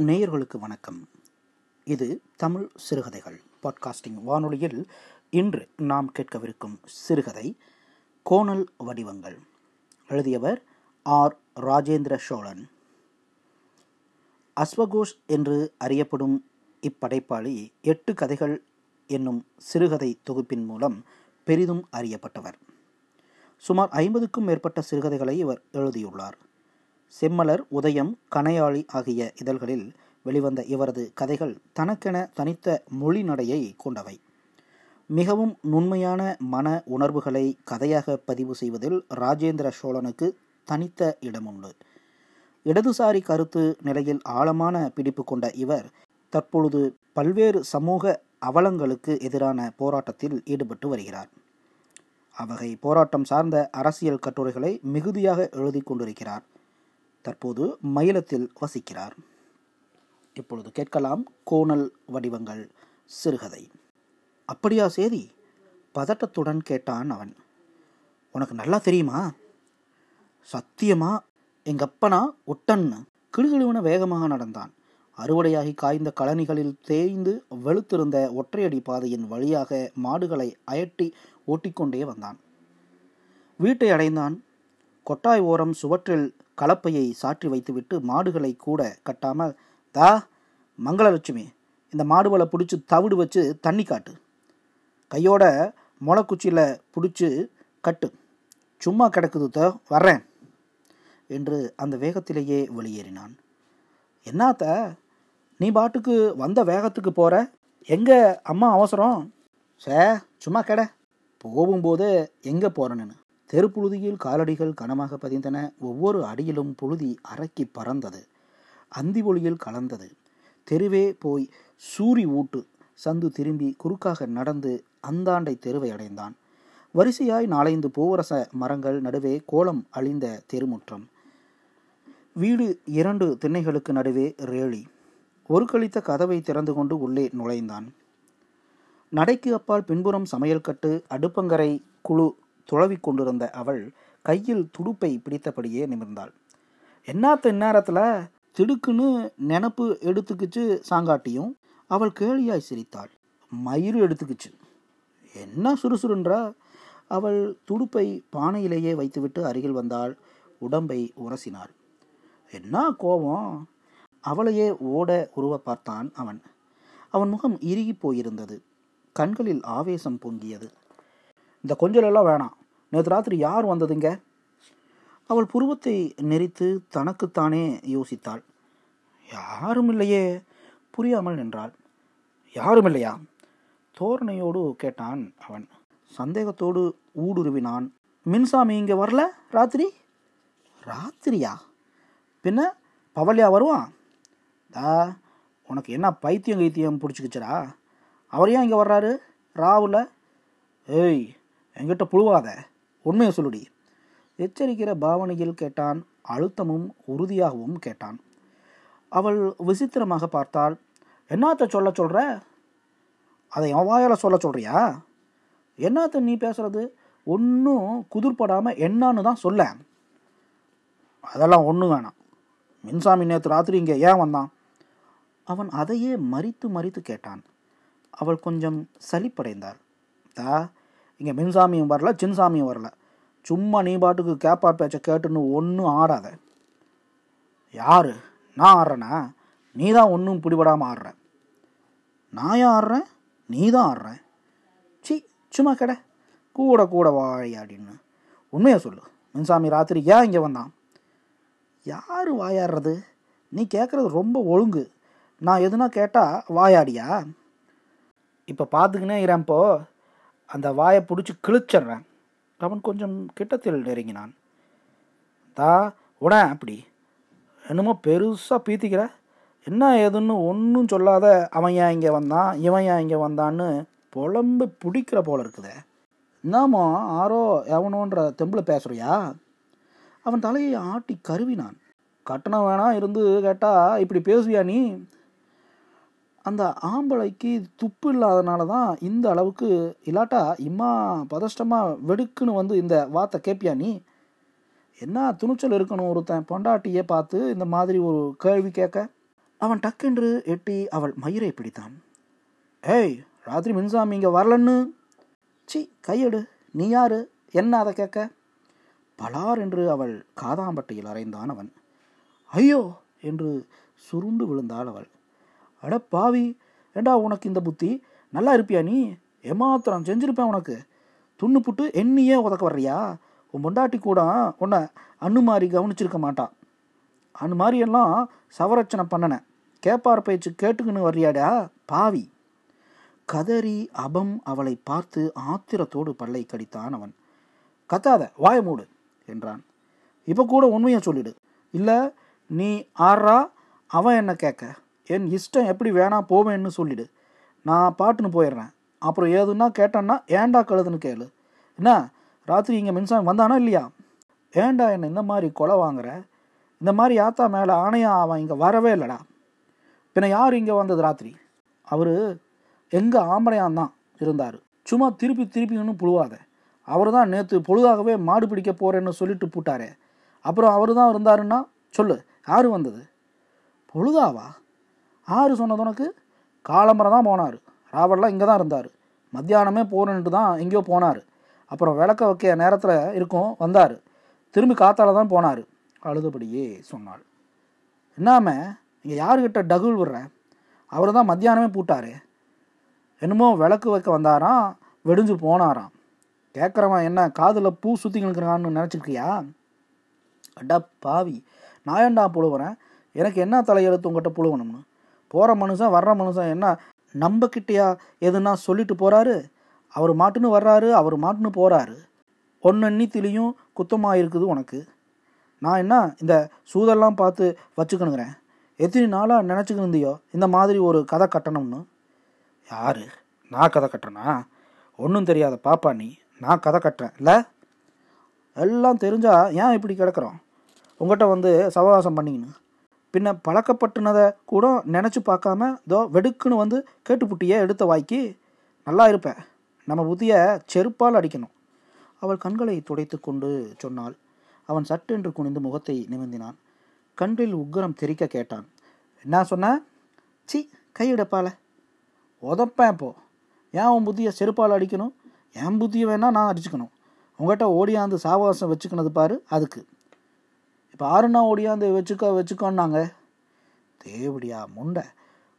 நேயர்களுக்கு வணக்கம். இது தமிழ் சிறுகதைகள் பாட்காஸ்டிங் வானொலியில் இன்று நாம் கேட்கவிருக்கும் சிறுகதை கோணல் வடிவங்கள். எழுதியவர் ஆர். ராஜேந்திர சோழன். அஸ்வகோஷ் என்று அறியப்படும் இப்படைப்பாளி எட்டு கதைகள் என்னும் சிறுகதை தொகுப்பின் மூலம் பெரிதும் அறியப்பட்டவர். சுமார் ஐம்பதுக்கும் மேற்பட்ட சிறுகதைகளை இவர் எழுதியுள்ளார். செம்மலர் உதயம் கனையாளி ஆகிய இதழ்களில் வெளிவந்த இவரது கதைகள் தனக்கென தனித்த மொழி நடையை கொண்டவை. மிகவும் நுண்மையான மன உணர்வுகளை கதையாக பதிவு செய்வதில் ராஜேந்திர சோழனுக்கு தனித்த இடமுண்டு. இடதுசாரி கருத்து நிலையில் ஆழமான பிடிப்பு கொண்ட இவர் தற்பொழுது பல்வேறு சமூக அவலங்களுக்கு எதிரான போராட்டத்தில் ஈடுபட்டு வருகிறார். அவ்வகை போராட்டம் சார்ந்த அரசியல் கட்டுரைகளை மிகுதியாக எழுதி கொண்டிருக்கிறார். தற்போது மயிலத்தில் வசிக்கிறார். இப்பொழுது கேட்கலாம் கோணல் வடிவங்கள் சிறுகதை. அப்படியா சேதி? பதட்டத்துடன் கேட்டான் அவன். உனக்கு நல்லா தெரியுமா? சத்தியமா? எங்க அப்பனா ஒட்டன்னு கிடுகிடுவன வேகமாக நடந்தான். அறுவடையாகி காய்ந்த கழனிகளில் தேய்ந்து வெளுத்திருந்த ஒற்றையடி பாதையின் வழியாக மாடுகளை அயட்டி ஓட்டிக்கொண்டே வந்தான். வீட்டை அடைந்தான். கொட்டாய் ஓரம் சுவற்றில் கலப்பையை சாற்றி வைத்துவிட்டு மாடுகளை கூட கட்டாமல் தா மங்களலட்சுமி இந்த மாடுகளை பிடிச்சி தவிடு வச்சு தண்ணி காட்டு. கையோட முளைக்குச்சியில் பிடிச்சி கட்டு. சும்மா கிடக்குது த வர்றேன். என்று அந்த வேகத்திலேயே வெளியேறினான். என்னாத்த நீ பாட்டுக்கு வந்த வேகத்துக்கு போற? எங்கே அம்மா அவசரம்? சே சும்மா கெட. போகும்போது எங்கே போறேன்னு. தெருப்புழுதியில் காலடிகள் கனமாக பதிந்தன. ஒவ்வொரு அடியிலும் புழுதி அரக்கி பறந்தது. அந்தி ஒளியில் கலந்தது. தெருவே போய் சூரி ஊட்டு சந்து திரும்பி குறுக்காக நடந்து அந்தாண்டை தெருவை அடைந்தான். வரிசையாய் நாலைந்து பூவரச மரங்கள் நடுவே கோலம் அழிந்த தெருமுற்றம். வீடு இரண்டு திண்ணைகளுக்கு நடுவே ரேலி ஒரு கழித்த கதவை திறந்து கொண்டு உள்ளே நுழைந்தான். நடைக்கு அப்பால் பின்புறம் சமையல் கட்டு அடுப்பங்கரை குழு துளவிக் கொண்டிருந்த அவள் கையில் துடுப்பை பிடித்தபடியே நிமிர்ந்தாள். என்னாத்த இந்நேரத்தில் திடுக்குன்னு நினப்பு எடுத்துக்கிச்சு சாங்காட்டியும்? அவள் கேலியாய் சிரித்தாள். மயிறு எடுத்துக்கிச்சு. என்ன சுறுசுறுன்றா? அவள் துடுப்பை பானையிலேயே வைத்துவிட்டு அருகில் வந்தாள். உடம்பை உரசினாள். என்ன கோபம்? அவளையே ஓட உருவ பார்த்தான் அவன். அவன் முகம் இறுகி போயிருந்தது. கண்களில் ஆவேசம் பொங்கியது. இந்த கொஞ்சலெல்லாம் வேணாம். நேற்று ராத்திரி யார் வந்ததுங்க? அவள் புருவத்தை நெறித்து தனக்குத்தானே யோசித்தாள். யாரும் இல்லையே புரியாமல் நின்றாள். யாரும் இல்லையா தோரணையோடு கேட்டான் அவன். சந்தேகத்தோடு ஊடுருவினான். மின்சாமி இங்கே வரல? ராத்திரி? ராத்திரியா? பின்ன பவலியா வருவான் தா உனக்கு என்ன பைத்தியம் கைத்தியம் பிடிச்சிக்கிச்சரா அவர் ஏன் இங்கே வர்றாரு? ராவில்? ஏய் என்கிட்ட புழுவாத உண்மையை சொல்லுடி. எச்சரிக்கிற பாவனையில் கேட்டான் அழுத்தமும் உறுதியாகவும் கேட்டான். அவள் விசித்திரமாக பார்த்தாள் என்னத்த சொல்ல சொல்கிற அதை என் வாயால் சொல்ல சொல்கிறியா என்னத்த நீ பேசுறது? ஒன்றும் குதிர்படாமல் என்னான்னு தான் சொல்ல. அதெல்லாம் ஒன்றும் வேணாம். மின்சாமி நேற்று ராத்திரி இங்கே ஏன் வந்தான்? அவன் அதையே மறித்து மறித்து கேட்டான். அவள் கொஞ்சம் சலிப்படைந்தாள். தா இங்கே மின்சாமியும் வரல சின்சாமியும் வரல. சும்மா நீ பாட்டுக்கு கேப்பா பேச்சை கேட்டுன்னு ஒன்றும் ஆடாத. யார்? நான் ஆடுறேனா? நீ தான் ஒன்றும் பிடிபடாமல் ஆடுற. நான் ஏன் ஆடுறேன்? நீ தான் ஆடுறேன் சி சும்மா கடை. கூட கூட வாயாடின்னு உண்மையை சொல்லு. மின்சாமி ராத்திரி ஏன் இங்கே வந்தான்? யார் வாயாடுறது? நீ கேட்குறது ரொம்ப ஒழுங்கு. நான் எதுனா கேட்டால் வாயாடியா? இப்போ பார்த்துக்கினே இரேன்ப்போ அந்த வாயை பிடிச்சி கிழிச்சிட்றேன். அவன் கொஞ்சம் கிட்டத்தில் நெருங்கினான். தா உட அப்படி. என்னமோ பெருசாக பீத்திக்கிற. என்ன ஏதுன்னு ஒன்றும் சொல்லாத. அவன் ஏன் இங்கே வந்தான்? இவன் ஏன் இங்கே வந்தான்னு புலம்பு பிடிக்கிற போல இருக்குதே. என்னமோ ஆரோ எவனோன்ற தெம்பில் பேசுகிறியா அவன் தலையை ஆட்டி கருவினான். கட்டணம் வேணாம் இருந்து கேட்டால் இப்படி பேசுவியா நீ? அந்த ஆம்பளைக்கு துப்பு இல்லாதனால தான் இந்த அளவுக்கு இல்லாட்டா இம்மா பதஷ்டமாக வெடுக்குன்னு வந்து இந்த வார்த்தை கேட்பியா நீ? என்ன துணிச்சல் இருக்கணும் ஒருத்தன் பொண்டாட்டியை பார்த்து இந்த மாதிரி ஒரு கேள்வி கேட்க? அவன் டக்கென்று எட்டி அவள் மயிரை பிடித்தான். ஏய் ராத்திரி மின்சாமி இங்கே வரலன்னு? சி கையெடு. நீ யாரு? என்ன அதை கேட்க? பலார் என்று அவள் காதாம்பட்டையில் அறைந்தான் அவன். ஐயோ! என்று சுருண்டு விழுந்தாள் அவள். அட பாவி. ஏண்டா உனக்கு இந்த புத்தி? நல்லா இருப்பியா நீ? ஏமாத்திரம் செஞ்சிருப்பேன் உனக்கு. துண்ணு புட்டு என்னையே உதக்க வர்றியா? உன் பொண்டாட்டி கூட உன்னை அண்ணு மாதிரி கவனிச்சிருக்க மாட்டான் அண்ணு மாதிரியெல்லாம் சவரச்சனை பண்ணனேன் கேப்பார் பேச்சு கேட்டுக்கின்னு வர்றியாடா? பாவி. கதறி அபம் அவளை பார்த்து ஆத்திரத்தோடு பல்லை கடித்தான் அவன். கத்தாத வாய மூடு என்றான். இப்போ கூட உண்மையை சொல்லிடு. இல்லை நீ ஆறா அவன் என்ன கேட்க? என் இஷ்டம் எப்படி வேணா போவேன்னு சொல்லிடு. நான் பாட்டுன்னு போயிடுறேன். அப்புறம் ஏதுன்னா கேட்டேன்னா ஏன்டா கழுதுன்னு கேளு? என்ன? ராத்திரி இங்கே மின்சாரம் வந்தானா இல்லையா? ஏன்டா என்ன இந்த மாதிரி கொலை வாங்குற? இந்த மாதிரி ஆத்தா மேலே ஆணையா அவன் இங்கே வரவே இல்லைடா. பின்ன யார் இங்கே வந்தது ராத்திரி? அவர் எங்கள் ஆம்பளையான் தான் இருந்தார். சும்மா திருப்பி திருப்பி இன்னும் புழுவாத. அவர் தான் நேற்று பொழுதாகவே மாடு பிடிக்க போகிறேன்னு சொல்லிட்டு பூட்டாரே. அப்புறம் அவர் தான் இருந்தாருன்னா சொல்லு யார் வந்தது? பொழுதாவா? ஆறு சொன்னது உனக்கு? காலம்பரம் தான் போனார். ராவல்லாம் இங்கே தான் இருந்தார். மத்தியானமே போகணுன்ட்டு தான் எங்கேயோ போனார். அப்புறம் விளக்க வைக்க நேரத்தில் இருக்கும் வந்தார். திரும்பி காத்தால தான் போனார். அழுதபடியே சொன்னாள். என்னாம இங்கே யாருக்கிட்ட டகுல் விடுறேன் அவர் தான் மத்தியானமே பூட்டாரு. என்னமோ விளக்கு வைக்க வந்தாராம் வெடிஞ்சு போனாராம். கேட்குறவன் என்ன காதில் பூ சுற்றி நிற்கிறான்னு நினச்சிருக்கியா? அடா பாவி நான் ஏன்டா புழுவுறேன்? எனக்கு என்ன தலையெழுத்து உங்கள்கிட்ட புழுவணும்னு? போகிற மனுஷன் வர்ற மனுஷன் என்ன நம்பக்கிட்டையா எதுனா சொல்லிட்டு போகிறாரு அவர் மாட்டுன்னு வர்றாரு அவர் மாட்டுன்னு போகிறாரு ஒன்னெண்ணித்திலையும் குத்தமாக இருக்குது உனக்கு. நான் என்ன இந்த சூதெல்லாம் பார்த்து வச்சுக்கணுங்கிறேன். எத்தனை நாளாக நினச்சிக்கிட்டு இருந்தியோ? இந்த மாதிரி ஒரு கதை கட்டணும்னு. யாரு? நான் கதை கட்டுறேனா? ஒன்றும் தெரியாத பாப்பா நீ. நான் கதை கட்டுறேன். இல்லை? எல்லாம் தெரிஞ்சால் ஏன் இப்படி கிடக்குறோம்? உங்கள்கிட்ட வந்து சவகாசம் பண்ணிக்கின்னு பின்ன பழக்கப்பட்டுனதை கூட நினச்சி பார்க்காம இதோ வெடுக்குன்னு வந்து கேட்டுப்புட்டியே எடுத்த வாய்க்கு நல்லா இருப்பேன். நம்ம புதிய செருப்பால் அடிக்கணும். அவள் கண்களை துடைத்து கொண்டு சொன்னாள். அவன் சட்டென்று குனிந்து முகத்தை நிமிர்ந்தினான். கன்றில் உக்கரம் தெரிக்க கேட்டான். என்ன சொன்ன? சி கையிடப்பால உதப்பேன் இப்போ ஏன் உன் புத்தியை செருப்பால் அடிக்கணும்? என் புத்தியை வேணால் நான் அடிச்சுக்கணும். உங்கள்கிட்ட ஓடியாந்து சாவகாசம் வச்சுக்கினது பாரு அதுக்கு. பாருண்ணா ஒடியாந்து ஓடியாந்து வச்சுக்கோன்னாங்க. தேவடியா முண்டை.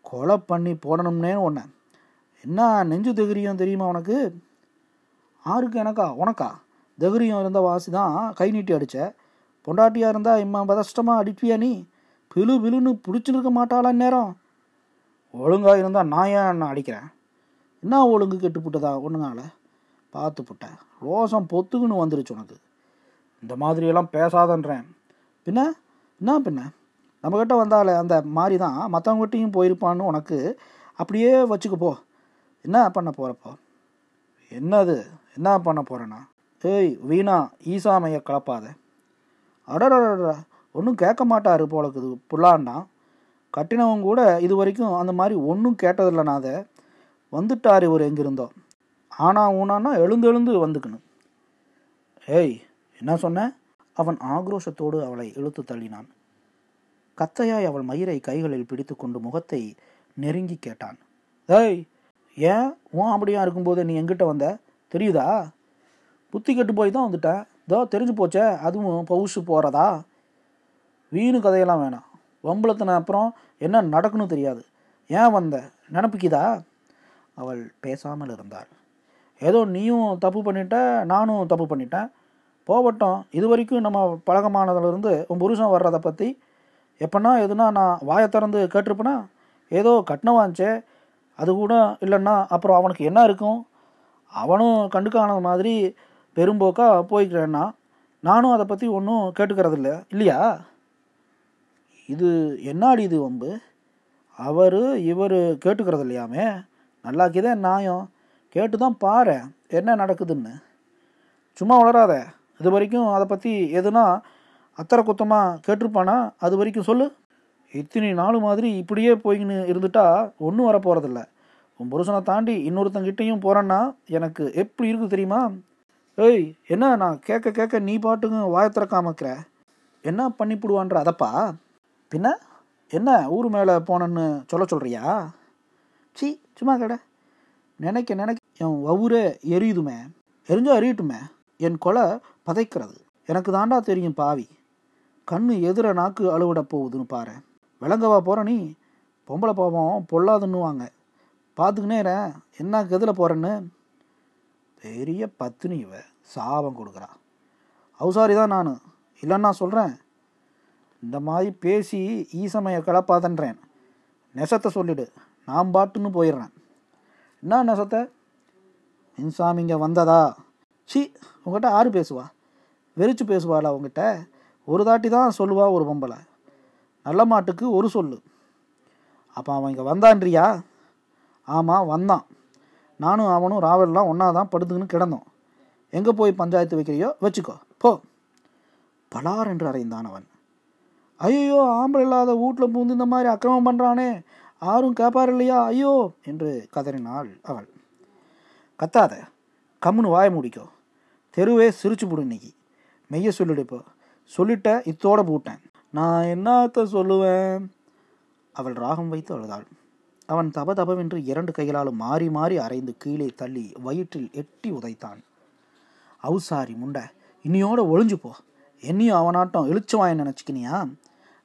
கொலை பண்ணி போடணும்னே ஒன்று என்ன நெஞ்சு தைரியம் தெரியுமா உனக்கு? ஆருக்கு எனக்கா? உனக்கா? திகிரியம் இருந்த வாசி தான் கை நீட்டி அடித்த பொண்டாட்டியாக இருந்தால் இம்மா பதஷ்டமாக அடிப்பியா நீ? பிலு பிலுன்னு பிடிச்சிருக்க மாட்டாளா நேரம் ஒழுங்காக இருந்தால் நான் ஏன் அடிக்கிறேன்? என்ன ஒழுங்கு கெட்டு புட்டதா ஒன்றுங்கால பார்த்து புட்டேன் ரோசம் பொத்துக்குன்னு வந்துருச்சு உனக்கு. இந்த மாதிரியெல்லாம் பேசாதன்றேன். பின்ன என்ன பின்ன? நம்மக்கிட்ட வந்தாலே அந்த மாதிரி தான் மற்றவங்ககிட்டையும் போயிருப்பான்னு உனக்கு அப்படியே வச்சுக்க போ. என்ன பண்ண போகிறப்போ என்னது? என்ன பண்ண போகிறேன்னா ஏய் வீணா ஈசாமையை கலப்பாத. அடடடா ஒன்றும் கேட்க மாட்டாரு போலக்குது புல்லாண்டான் கட்டினவங்க கூட இது வரைக்கும் அந்த மாதிரி ஒன்றும் கேட்டதில்லைண்ணா அதை வந்துட்டார் இவர் எங்கிருந்தோ. ஆனால் ஊனான்னா எழுந்து எழுந்து வந்துக்கணும் ஏய் என்ன சொன்ன? அவன் ஆக்ரோஷத்தோடு அவளை இழுத்து தள்ளினான். கத்தையாய் அவள் மயிரை கைகளில் பிடித்துக்கொண்டு முகத்தை நெருங்கி கேட்டான். ஏய் ஏன் உன் அப்படியா இருக்கும்போது நீ எங்கிட்ட வந்த? தெரியுதா? புத்தி கெட்டு போய் தான் வந்துட்டேன் இதோ தெரிஞ்சு போச்சே அதுவும் பவுஷு போகிறதா வீணு கதையெல்லாம் வேணாம். வம்பளத்தின அப்புறம் என்ன நடக்குன்னு தெரியாது. ஏன் வந்த? நினப்பிக்குதா? அவள் பேசாமல் இருந்தாள். ஏதோ நீயும் தப்பு பண்ணிட்ட நானும் தப்பு பண்ணிட்டேன். போகட்டும். இது வரைக்கும் நம்ம பழகமானதுலேருந்து உன் புருஷன் வர்றதை பற்றி எப்போனா எதுனா நான் வாயை திறந்து கேட்டிருப்பேனா? ஏதோ கட்டினவாச்சே அது கூட இல்லைன்னா அப்புறம் அவனுக்கு என்ன இருக்கும்? அவனும் கண்டுக்கான மாதிரி பெரும்போக்காக போய்க்கிறேன்னா நானும் அதை பற்றி ஒன்றும் கேட்டுக்கிறது இல்லை இல்லையா? இது என்னாடி இது வம்பு? அவர் இவர் கேட்டுக்கிறது இல்லையாமே நல்லாக்கிதான் நியாயம் கேட்டு தான் பாரு என்ன நடக்குதுன்னு? சும்மா வளராத. இது வரைக்கும் அதை பற்றி எதுனா அத்தரை குத்தமாக கேட்டிருப்பானா? அது வரைக்கும் சொல்லு. இத்தனை நாள் மாதிரி இப்படியே போய்கின்னு இருந்துட்டா ஒன்றும் வர போகிறதில்ல உன் புருஷனை தாண்டி இன்னொருத்தங்கிட்டையும் போகிறேன்னா எனக்கு எப்படி இருக்குது தெரியுமா? ஏய் என்ன நான் கேட்க கேட்க நீ பாட்டுங்க வாய திறக்காம என்ன பண்ணிப்பிடுவான்ற அதப்பா? பின்ன என்ன ஊர் மேலே போனேன்னு சொல்ல சொல்கிறியா சி சும்மா கடை நினைக்க நினைக்க என் வவுரே எரியுதுமே. எரிஞ்சா எரியட்டுமே. என் கொலை பதைக்கிறது. எனக்கு தாண்டா தெரியும் பாவி. கண்ணு எதிர நாக்கு அழுவிட போகுதுன்னு பாரு. விளங்கவா போகிற நீ? பொம்பளை பாவம் பொல்லாதுன்னுவாங்க. பார்த்துக்கினே என்ன கெதில் போகிறேன்னு பெரிய பத்தினி இவ. சாபம் கொடுக்குறா. அவுசாரி தான் நான். இல்லைன்னு நான் சொல்கிறேன் இந்த மாதிரி பேசி ஈசமையை கிளப்பாதன்றேன் நெசத்தை சொல்லிடு. நான் பாட்டுன்னு போயிடுறேன். என்ன நெசத்தை? மின்சாமி இங்கே வந்ததா? சி உங்ககிட்ட ஆறு பேசுவா? வெறிச்சு பேசுவாள் உங்ககிட்ட? ஒரு தாட்டி தான் சொல்லுவா ஒரு பொம்பளை. நல்ல மாட்டுக்கு ஒரு சொல்லு. அப்போ அவன் இங்கே வந்தான்றியா? ஆமாம் வந்தான். நானும் அவனும் ராவல்லாம் ஒன்றா தான் படுத்துக்கின்னு கிடந்தோம். எங்கே போய் பஞ்சாயத்து வைக்கிறியோ வச்சுக்கோ. போ. பலார் என்று அறைந்தான் அவன். ஐயோ ஆம்பளை இல்லாத வீட்டில் பூந்து இந்த மாதிரி அக்கிரமம் பண்ணுறானே யாரும் கேட்பார் இல்லையா ஐயோ என்று கதறினாள் அவள். கத்தாத கம்முன்னு வாய முடிக்கோ. தெருவே சிரிச்சு போடு இன்னைக்கு. மெய்ய சொல்லிடு இப்போ. சொல்லிட்ட இத்தோட போட்டேன். நான் என்னத்த சொல்லுவேன்? அவள் ராகம் வைத்து அழுதாள். அவன் தப தபவென்று இரண்டு கைகளாலும் மாறி மாறி அரைந்து கீழே தள்ளி வயிற்றில் எட்டி உதைத்தான். அவுசாரி முண்டை இனியோட ஒளிஞ்சு போ. என்னையும் அவனாட்டம் இழுச்சுவாயன் நினச்சிக்கினியா?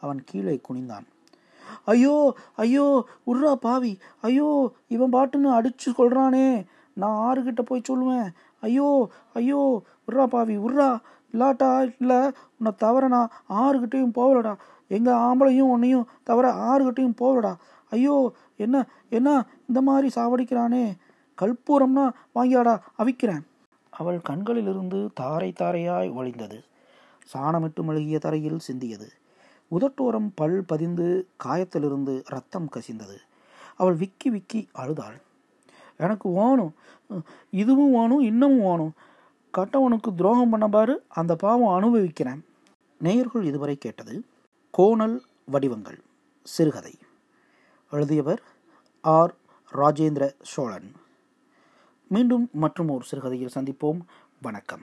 அவன் கீழே குனிந்தான். ஐயோ ஐயோ உர்ரா பாவி. ஐயோ இவன் பாட்டுன்னு அடிச்சு கொள்றானே நான் ஆறுகிட்ட போய் சொல்லுவேன். ஐயோ ஐயோ உர்றா பாவி உர்றா. இல்லாட்டா இல்லை. உன்னை தவிர நான் ஆறுகிட்டையும் போகலடா. எங்கள் ஆம்பளையும் உன்னையும் தவிர ஆறுகிட்டையும் போகலடா. ஐயோ என்ன என்ன இந்த மாதிரி சாவடிக்கிறானே? கற்பூரம்னா வாங்கியாடா அவிக்கிறேன். அவள் கண்களிலிருந்து தாரை தாரையாய் ஒளிந்தது. சாணமிட்டு மெழுகிய தரையில் சிந்தியது. உதட்டோரம் பல் பதிந்து காயத்திலிருந்து ரத்தம் கசிந்தது. அவள் விக்கி விக்கி அழுதாள். எனக்கு வேணும். இதுவும் வேணும் இன்னமும் வேணும். கட்டவனுக்கு துரோகம் பண்ண பாரு அந்த பாவம் அனுபவிக்கிறேன். நேயர்கள் இதுவரை கேட்டது கோணல் வடிவங்கள் சிறுகதை. எழுதியவர் ஆர். ராஜேந்திர சோழன். மீண்டும் மற்றும் ஒரு சிறுகதையில் சந்திப்போம். வணக்கம்.